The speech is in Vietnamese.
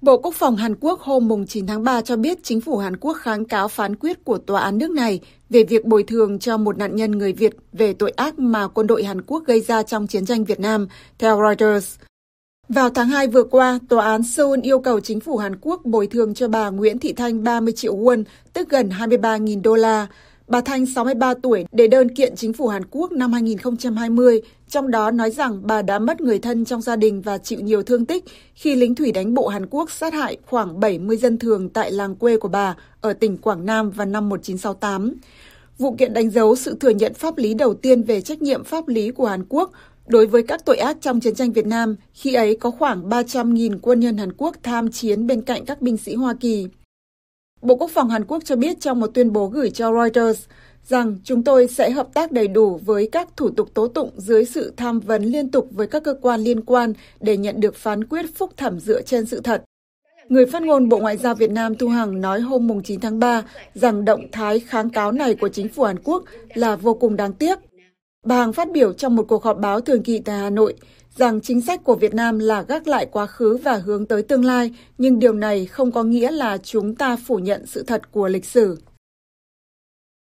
Bộ Quốc phòng Hàn Quốc hôm 9 tháng 3 cho biết chính phủ Hàn Quốc kháng cáo phán quyết của tòa án nước này về việc bồi thường cho một nạn nhân người Việt về tội ác mà quân đội Hàn Quốc gây ra trong chiến tranh Việt Nam, theo Reuters. Vào tháng 2 vừa qua, Tòa án Seoul yêu cầu chính phủ Hàn Quốc bồi thường cho bà Nguyễn Thị Thanh 30 triệu won, tức gần 23.000 đô la. Bà Thanh, 63 tuổi, để đơn kiện chính phủ Hàn Quốc năm 2020, trong đó nói rằng bà đã mất người thân trong gia đình và chịu nhiều thương tích khi lính thủy đánh bộ Hàn Quốc sát hại khoảng 70 dân thường tại làng quê của bà ở tỉnh Quảng Nam vào năm 1968. Vụ kiện đánh dấu sự thừa nhận pháp lý đầu tiên về trách nhiệm pháp lý của Hàn Quốc đối với các tội ác trong chiến tranh Việt Nam, khi ấy có khoảng 300.000 quân nhân Hàn Quốc tham chiến bên cạnh các binh sĩ Hoa Kỳ. Bộ Quốc phòng Hàn Quốc cho biết trong một tuyên bố gửi cho Reuters rằng chúng tôi sẽ hợp tác đầy đủ với các thủ tục tố tụng dưới sự tham vấn liên tục với các cơ quan liên quan để nhận được phán quyết phúc thẩm dựa trên sự thật. Người phát ngôn Bộ Ngoại giao Việt Nam Thu Hằng nói hôm 9 tháng 3 rằng động thái kháng cáo này của chính phủ Hàn Quốc là vô cùng đáng tiếc. Bà Hằng phát biểu trong một cuộc họp báo thường kỳ tại Hà Nội rằng chính sách của Việt Nam là gác lại quá khứ và hướng tới tương lai, nhưng điều này không có nghĩa là chúng ta phủ nhận sự thật của lịch sử.